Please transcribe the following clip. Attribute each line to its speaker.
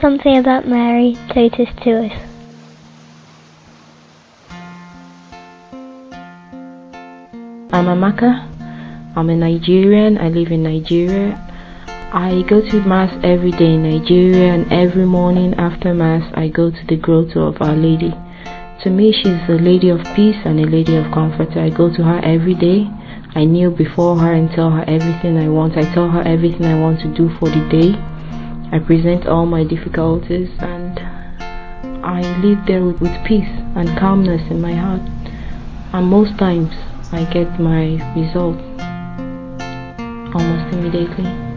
Speaker 1: Something about Mary, Totus Tuus.
Speaker 2: I'm Amaka. I'm a Nigerian. I live in Nigeria. I go to Mass every day in Nigeria, and every morning after Mass, I go to the grotto of Our Lady. To me, she's a lady of peace and a lady of comfort. I go to her every day. I kneel before her and tell her everything I want. I tell her everything I want to do for the day. I present all my difficulties and I live there with, peace and calmness in my heart. And most times I get my result almost immediately.